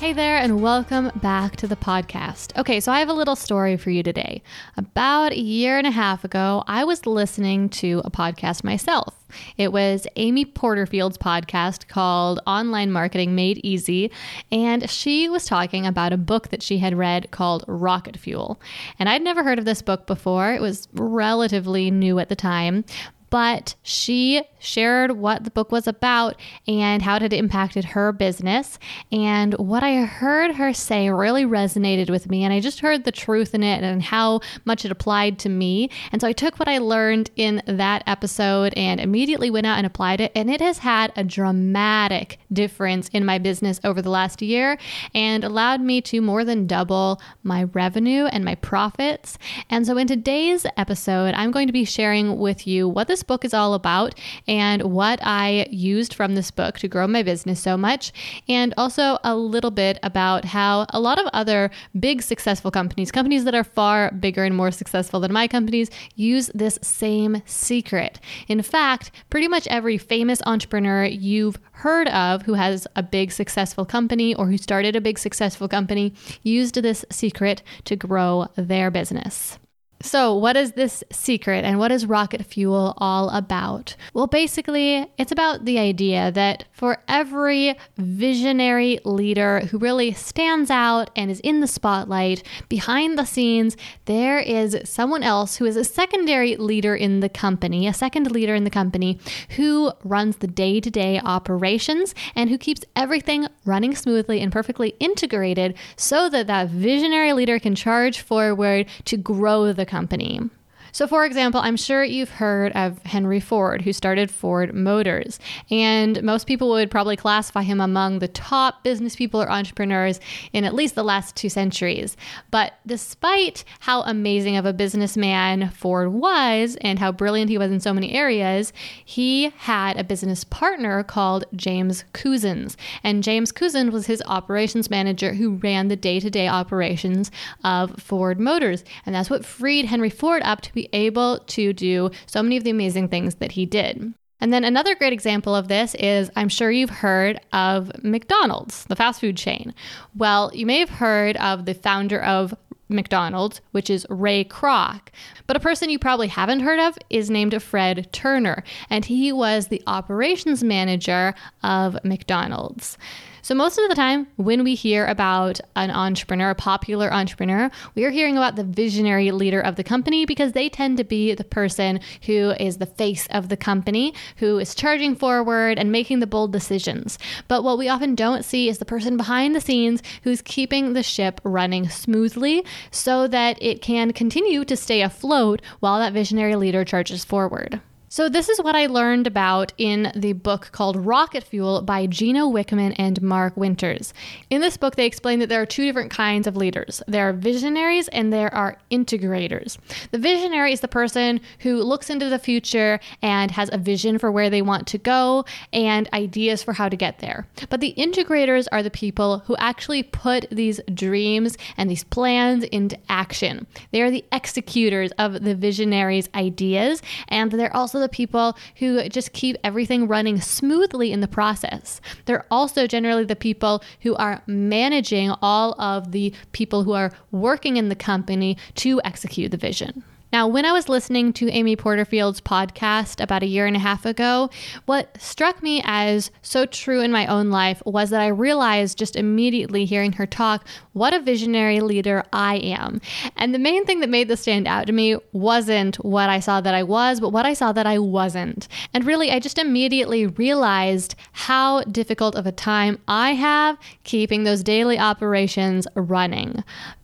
Hey there, and welcome back to the podcast. Okay, so I have a little story for you today. About a year and a half ago, I was listening to a podcast myself. It was Amy Porterfield's podcast called Online Marketing Made Easy, and she was talking about a book that she had read called Rocket Fuel. And I'd never heard of this book before, it was relatively new at the time, but she shared what the book was about and how it had impacted her business. And what I heard her say really resonated with me. And I just heard the truth in it and how much it applied to me. And so I took what I learned in that episode and immediately went out and applied it. And it has had a dramatic difference in my business over the last year and allowed me to more than double my revenue and my profits. And so in today's episode, I'm going to be sharing with you what this book is all about and what I used from this book to grow my business so much, and also a little bit about how a lot of other big successful companies, companies that are far bigger and more successful than my companies, use this same secret. In fact, pretty much every famous entrepreneur you've heard of who has a big successful company or who started a big successful company used this secret to grow their business. So, what is this secret and what is rocket fuel all about? Well, basically, it's about the idea that for every visionary leader who really stands out and is in the spotlight, behind the scenes, there is someone else who is a secondary leader in the company, a second leader in the company who runs the day to day operations and who keeps everything running smoothly and perfectly integrated so that that visionary leader can charge forward to grow the company. So, for example, I'm sure you've heard of Henry Ford, who started Ford Motors. And most people would probably classify him among the top business people or entrepreneurs in at least the last two centuries. But despite how amazing of a businessman Ford was and how brilliant he was in so many areas, he had a business partner called James Couzens. And James Couzens was his operations manager who ran the day to day operations of Ford Motors. And that's what freed Henry Ford up to be able to do so many of the amazing things that he did. And then another great example of this is I'm sure you've heard of McDonald's, the fast food chain. Well, you may have heard of the founder of McDonald's, which is Ray Kroc. But a person you probably haven't heard of is named Fred Turner, and he was the operations manager of McDonald's. So, most of the time, when we hear about an entrepreneur, a popular entrepreneur, we are hearing about the visionary leader of the company because they tend to be the person who is the face of the company, who is charging forward and making the bold decisions. But what we often don't see is the person behind the scenes who's keeping the ship running smoothly so that it can continue to stay afloat while that visionary leader charges forward. So, this is what I learned about in the book called Rocket Fuel by Gino Wickman and Mark Winters. In this book, they explain that there are two different kinds of leaders there are visionaries and there are integrators. The visionary is the person who looks into the future and has a vision for where they want to go and ideas for how to get there. But the integrators are the people who actually put these dreams and these plans into action. They are the executors of the visionaries' ideas, and they're also the people who just keep everything running smoothly in the process. They're also generally the people who are managing all of the people who are working in the company to execute the vision. Now, when I was listening to Amy Porterfield's podcast about a year and a half ago, what struck me as so true in my own life was that I realized just immediately hearing her talk what a visionary leader I am. And the main thing that made this stand out to me wasn't what I saw that I was, but what I saw that I wasn't. And really, I just immediately realized how difficult of a time I have keeping those daily operations running.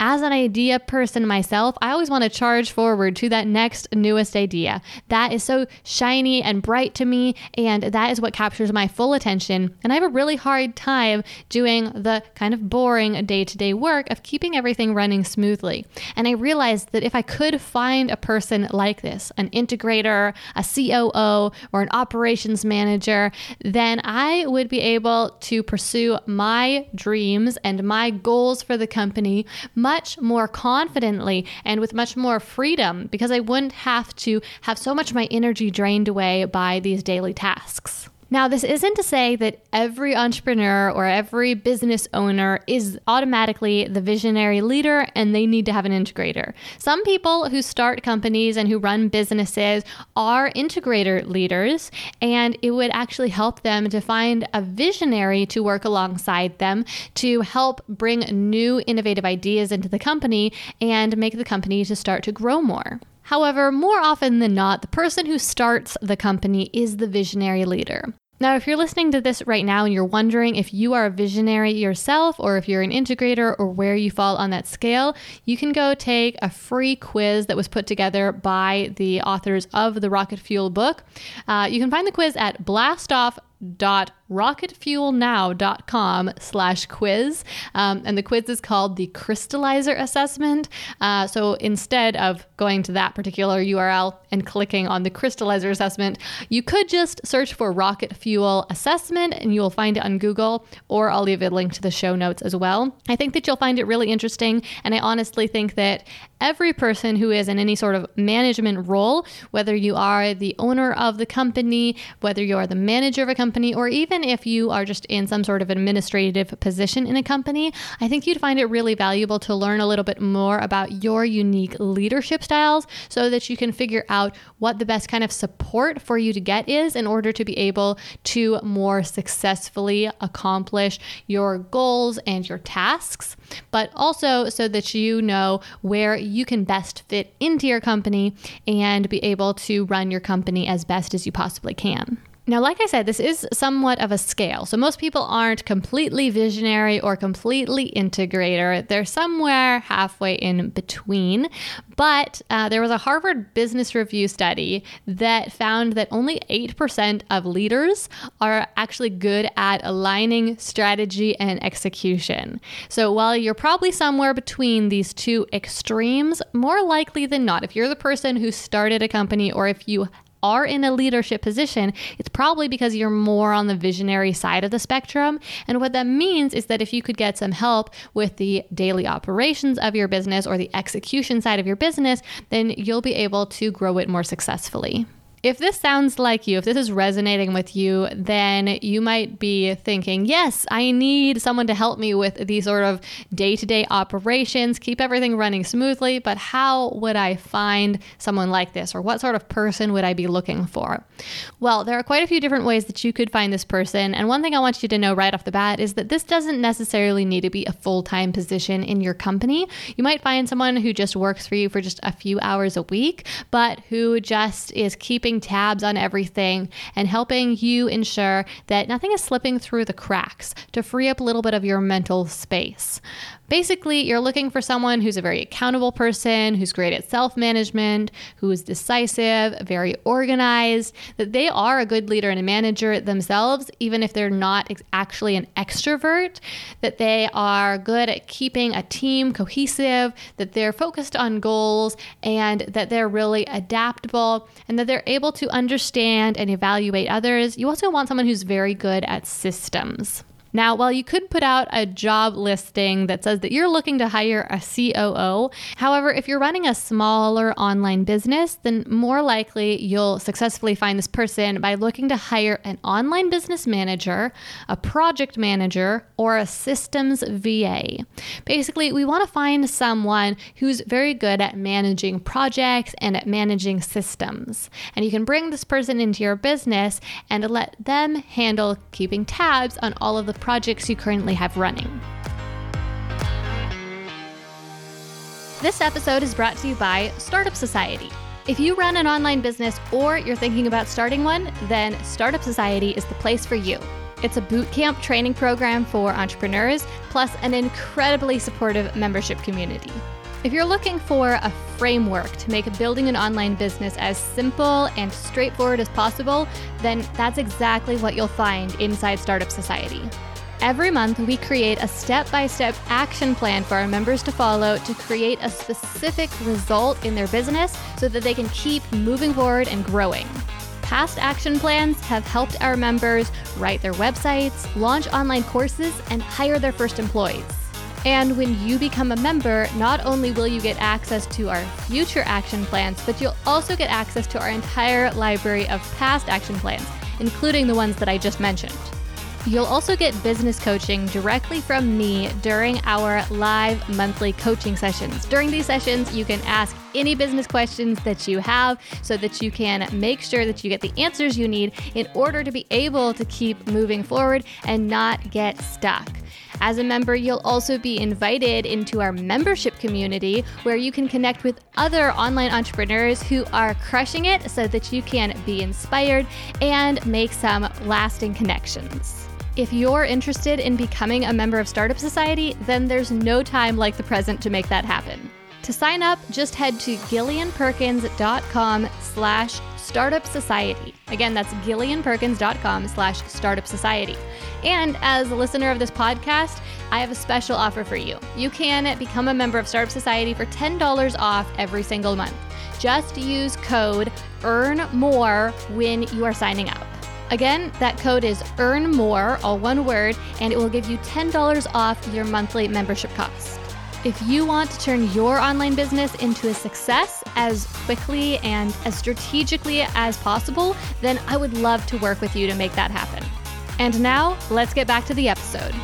As an idea person myself, I always want to charge forward to that next newest idea. That is so shiny and bright to me, and that is what captures my full attention. And I have a really hard time doing the kind of boring day to day work of keeping everything running smoothly. And I realized that if I could find a person like this, an integrator, a COO, or an operations manager, then I would be able to pursue my dreams and my goals for the company much more confidently and with much more freedom because I wouldn't have to have so much of my energy drained away by these daily tasks. Now, this isn't to say that every entrepreneur or every business owner is automatically the visionary leader and they need to have an integrator. Some people who start companies and who run businesses are integrator leaders, and it would actually help them to find a visionary to work alongside them to help bring new innovative ideas into the company and make the company to start to grow more. However, more often than not, the person who starts the company is the visionary leader. Now, if you're listening to this right now and you're wondering if you are a visionary yourself or if you're an integrator or where you fall on that scale, you can go take a free quiz that was put together by the authors of the Rocket Fuel book. Uh, you can find the quiz at blastoff.com rocketfuelnow.com slash quiz. Um, and the quiz is called the Crystallizer Assessment. Uh, so instead of going to that particular URL and clicking on the Crystallizer Assessment, you could just search for Rocket Fuel Assessment and you will find it on Google, or I'll leave a link to the show notes as well. I think that you'll find it really interesting. And I honestly think that every person who is in any sort of management role, whether you are the owner of the company, whether you are the manager of a company, or even if you are just in some sort of administrative position in a company, I think you'd find it really valuable to learn a little bit more about your unique leadership styles so that you can figure out what the best kind of support for you to get is in order to be able to more successfully accomplish your goals and your tasks, but also so that you know where you can best fit into your company and be able to run your company as best as you possibly can. Now, like I said, this is somewhat of a scale. So, most people aren't completely visionary or completely integrator. They're somewhere halfway in between. But uh, there was a Harvard Business Review study that found that only 8% of leaders are actually good at aligning strategy and execution. So, while you're probably somewhere between these two extremes, more likely than not, if you're the person who started a company or if you are in a leadership position, it's probably because you're more on the visionary side of the spectrum. And what that means is that if you could get some help with the daily operations of your business or the execution side of your business, then you'll be able to grow it more successfully. If this sounds like you, if this is resonating with you, then you might be thinking, yes, I need someone to help me with these sort of day to day operations, keep everything running smoothly. But how would I find someone like this? Or what sort of person would I be looking for? Well, there are quite a few different ways that you could find this person. And one thing I want you to know right off the bat is that this doesn't necessarily need to be a full time position in your company. You might find someone who just works for you for just a few hours a week, but who just is keeping keeping tabs on everything and helping you ensure that nothing is slipping through the cracks to free up a little bit of your mental space. Basically, you're looking for someone who's a very accountable person, who's great at self management, who is decisive, very organized, that they are a good leader and a manager themselves, even if they're not actually an extrovert, that they are good at keeping a team cohesive, that they're focused on goals, and that they're really adaptable, and that they're able to understand and evaluate others. You also want someone who's very good at systems. Now, while you could put out a job listing that says that you're looking to hire a COO, however, if you're running a smaller online business, then more likely you'll successfully find this person by looking to hire an online business manager, a project manager, or a systems VA. Basically, we want to find someone who's very good at managing projects and at managing systems. And you can bring this person into your business and let them handle keeping tabs on all of the projects you currently have running. This episode is brought to you by Startup Society. If you run an online business or you're thinking about starting one, then Startup Society is the place for you. It's a bootcamp training program for entrepreneurs, plus an incredibly supportive membership community. If you're looking for a framework to make building an online business as simple and straightforward as possible, then that's exactly what you'll find inside Startup Society. Every month, we create a step by step action plan for our members to follow to create a specific result in their business so that they can keep moving forward and growing. Past action plans have helped our members write their websites, launch online courses, and hire their first employees. And when you become a member, not only will you get access to our future action plans, but you'll also get access to our entire library of past action plans, including the ones that I just mentioned. You'll also get business coaching directly from me during our live monthly coaching sessions. During these sessions, you can ask any business questions that you have so that you can make sure that you get the answers you need in order to be able to keep moving forward and not get stuck. As a member, you'll also be invited into our membership community where you can connect with other online entrepreneurs who are crushing it so that you can be inspired and make some lasting connections. If you're interested in becoming a member of Startup Society, then there's no time like the present to make that happen. To sign up, just head to gillianperkins.com slash startup society. Again, that's gillianperkins.com slash startup society. And as a listener of this podcast, I have a special offer for you. You can become a member of Startup Society for $10 off every single month. Just use code EARN MORE when you are signing up. Again, that code is earn more, all one word, and it will give you $10 off your monthly membership cost. If you want to turn your online business into a success as quickly and as strategically as possible, then I would love to work with you to make that happen. And now, let's get back to the episode.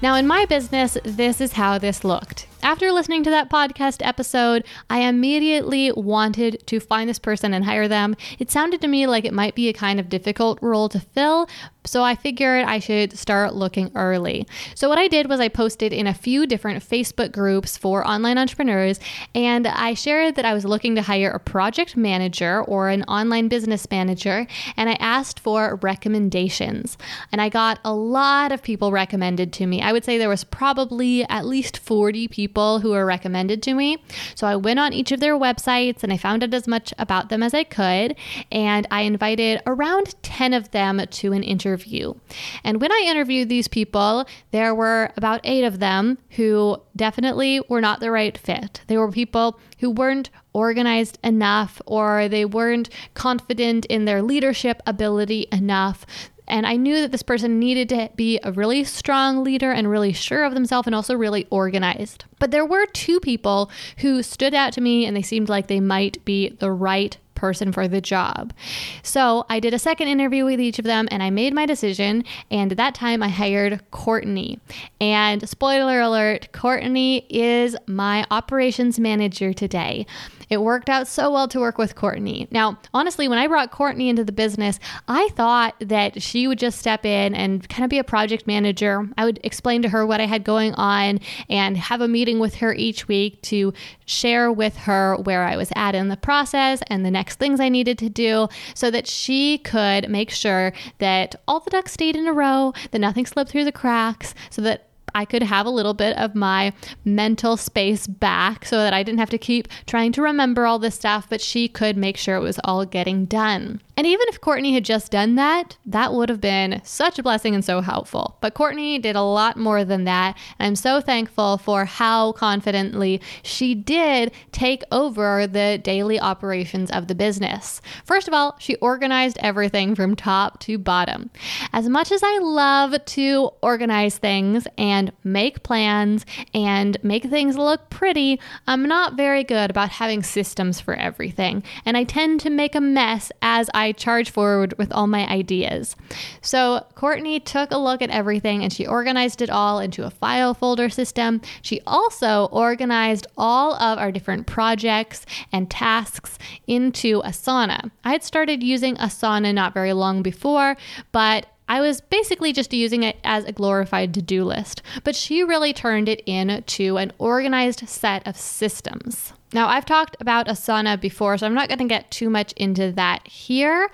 Now, in my business, this is how this looked. After listening to that podcast episode, I immediately wanted to find this person and hire them. It sounded to me like it might be a kind of difficult role to fill, so I figured I should start looking early. So, what I did was I posted in a few different Facebook groups for online entrepreneurs, and I shared that I was looking to hire a project manager or an online business manager, and I asked for recommendations. And I got a lot of people recommended to me. I would say there was probably at least 40 people who were recommended to me. So, I went on each of their websites and I found out as much about them as I could, and I invited around 10 of them to an interview interview. And when I interviewed these people, there were about eight of them who definitely were not the right fit. They were people who weren't organized enough or they weren't confident in their leadership ability enough. And I knew that this person needed to be a really strong leader and really sure of themselves and also really organized. But there were two people who stood out to me and they seemed like they might be the right person for the job. So I did a second interview with each of them and I made my decision. And at that time, I hired Courtney. And spoiler alert, Courtney is my operations manager today. It worked out so well to work with Courtney. Now, honestly, when I brought Courtney into the business, I thought that she would just step in and kind of be a project manager. I would explain to her what I had going on and have a meeting with her each week to share with her where I was at in the process and the next things I needed to do so that she could make sure that all the ducks stayed in a row, that nothing slipped through the cracks, so that I could have a little bit of my mental space back so that I didn't have to keep trying to remember all this stuff, but she could make sure it was all getting done. And even if Courtney had just done that, that would have been such a blessing and so helpful. But Courtney did a lot more than that. And I'm so thankful for how confidently she did take over the daily operations of the business. First of all, she organized everything from top to bottom. As much as I love to organize things and make plans and make things look pretty, I'm not very good about having systems for everything. And I tend to make a mess as I I charge forward with all my ideas. So Courtney took a look at everything and she organized it all into a file folder system. She also organized all of our different projects and tasks into Asana. I had started using Asana not very long before, but I was basically just using it as a glorified to do list, but she really turned it into an organized set of systems. Now, I've talked about Asana before, so I'm not going to get too much into that here,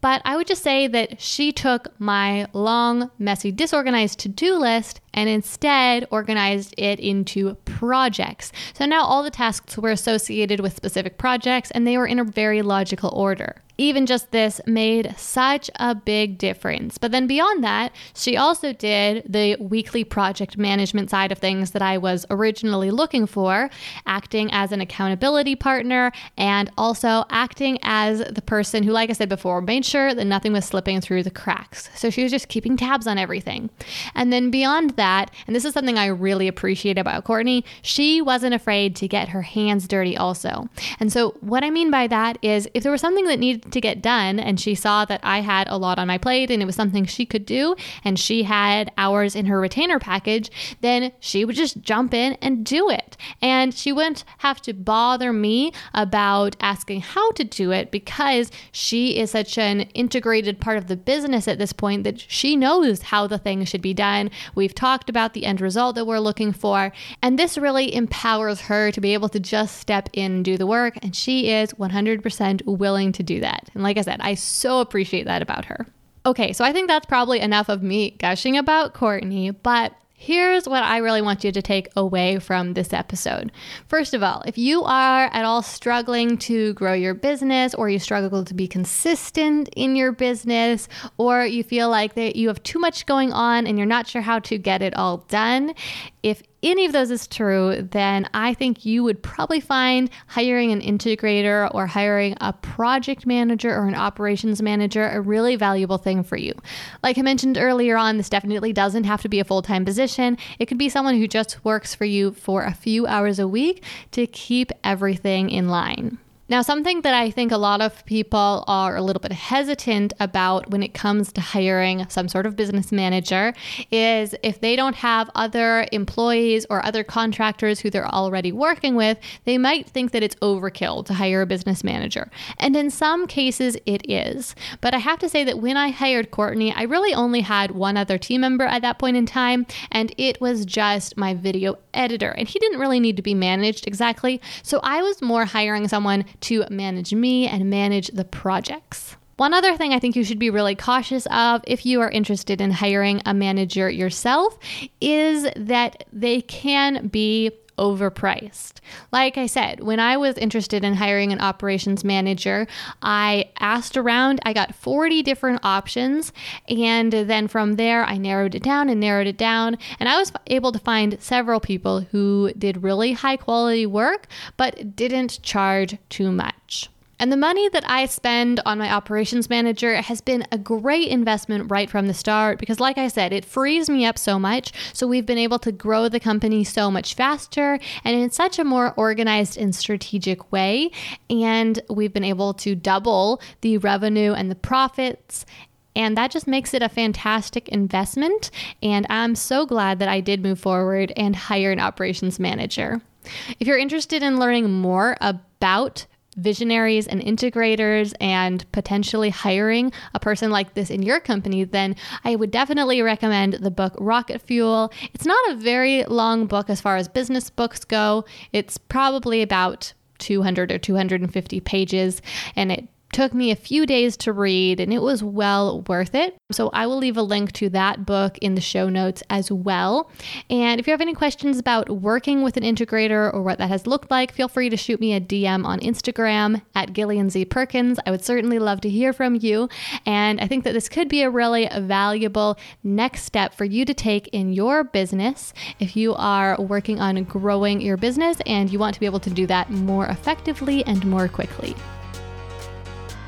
but I would just say that she took my long, messy, disorganized to do list and instead organized it into projects. So now all the tasks were associated with specific projects and they were in a very logical order even just this made such a big difference. But then beyond that, she also did the weekly project management side of things that I was originally looking for, acting as an accountability partner and also acting as the person who, like I said before, made sure that nothing was slipping through the cracks. So she was just keeping tabs on everything. And then beyond that, and this is something I really appreciate about Courtney, she wasn't afraid to get her hands dirty also. And so what I mean by that is if there was something that needed to get done and she saw that I had a lot on my plate and it was something she could do and she had hours in her retainer package, then she would just jump in and do it. And she wouldn't have to bother me about asking how to do it because she is such an integrated part of the business at this point that she knows how the thing should be done. We've talked about the end result that we're looking for, and this really empowers her to be able to just step in and do the work, and she is 100% willing to do that. And like I said, I so appreciate that about her. Okay, so I think that's probably enough of me gushing about Courtney, but Here's what I really want you to take away from this episode. First of all, if you are at all struggling to grow your business or you struggle to be consistent in your business or you feel like that you have too much going on and you're not sure how to get it all done, if any of those is true, then I think you would probably find hiring an integrator or hiring a project manager or an operations manager a really valuable thing for you. Like I mentioned earlier on, this definitely doesn't have to be a full time position. It could be someone who just works for you for a few hours a week to keep everything in line. Now, something that I think a lot of people are a little bit hesitant about when it comes to hiring some sort of business manager is if they don't have other employees or other contractors who they're already working with, they might think that it's overkill to hire a business manager. And in some cases, it is. But I have to say that when I hired Courtney, I really only had one other team member at that point in time, and it was just my video editor. And he didn't really need to be managed exactly. So I was more hiring someone to manage me and manage the projects. One other thing I think you should be really cautious of if you are interested in hiring a manager yourself is that they can be overpriced. Like I said, when I was interested in hiring an operations manager, I asked around, I got 40 different options, and then from there, I narrowed it down and narrowed it down, and I was able to find several people who did really high quality work but didn't charge too much. And the money that I spend on my operations manager has been a great investment right from the start because, like I said, it frees me up so much. So we've been able to grow the company so much faster and in such a more organized and strategic way. And we've been able to double the revenue and the profits and that just makes it a fantastic investment. And I'm so glad that I did move forward and hire an operations manager. If you're interested in learning more about visionaries and integrators and potentially hiring a person like this in your company, then I would definitely recommend the book Rocket Fuel. It's not a very long book as far as business books go, it's probably about 200 or 250 pages, and it took me a few days to read and it was well worth it. So I will leave a link to that book in the show notes as well. And if you have any questions about working with an integrator or what that has looked like, feel free to shoot me a DM on Instagram at Gillian Z Perkins. I would certainly love to hear from you. And I think that this could be a really valuable next step for you to take in your business if you are working on growing your business and you want to be able to do that more effectively and more quickly.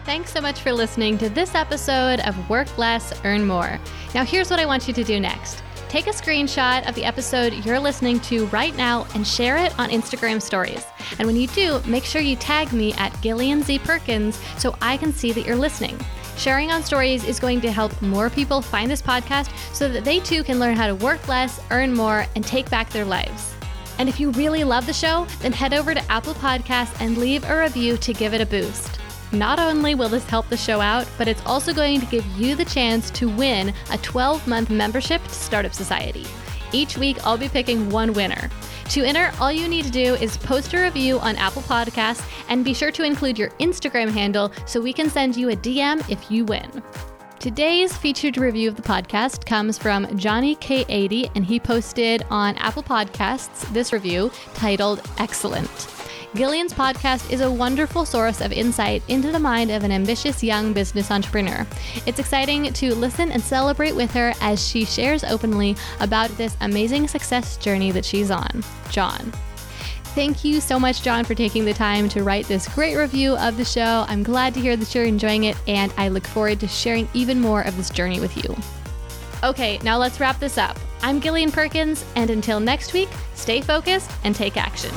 Thanks so much for listening to this episode of Work Less, Earn More. Now, here's what I want you to do next. Take a screenshot of the episode you're listening to right now and share it on Instagram stories. And when you do, make sure you tag me at Gillian Z Perkins so I can see that you're listening. Sharing on stories is going to help more people find this podcast so that they too can learn how to work less, earn more, and take back their lives. And if you really love the show, then head over to Apple Podcasts and leave a review to give it a boost. Not only will this help the show out, but it's also going to give you the chance to win a 12 month membership to Startup Society. Each week, I'll be picking one winner. To enter, all you need to do is post a review on Apple Podcasts and be sure to include your Instagram handle so we can send you a DM if you win. Today's featured review of the podcast comes from Johnny K80, and he posted on Apple Podcasts this review titled Excellent. Gillian's podcast is a wonderful source of insight into the mind of an ambitious young business entrepreneur. It's exciting to listen and celebrate with her as she shares openly about this amazing success journey that she's on. John. Thank you so much, John, for taking the time to write this great review of the show. I'm glad to hear that you're enjoying it, and I look forward to sharing even more of this journey with you. Okay, now let's wrap this up. I'm Gillian Perkins, and until next week, stay focused and take action.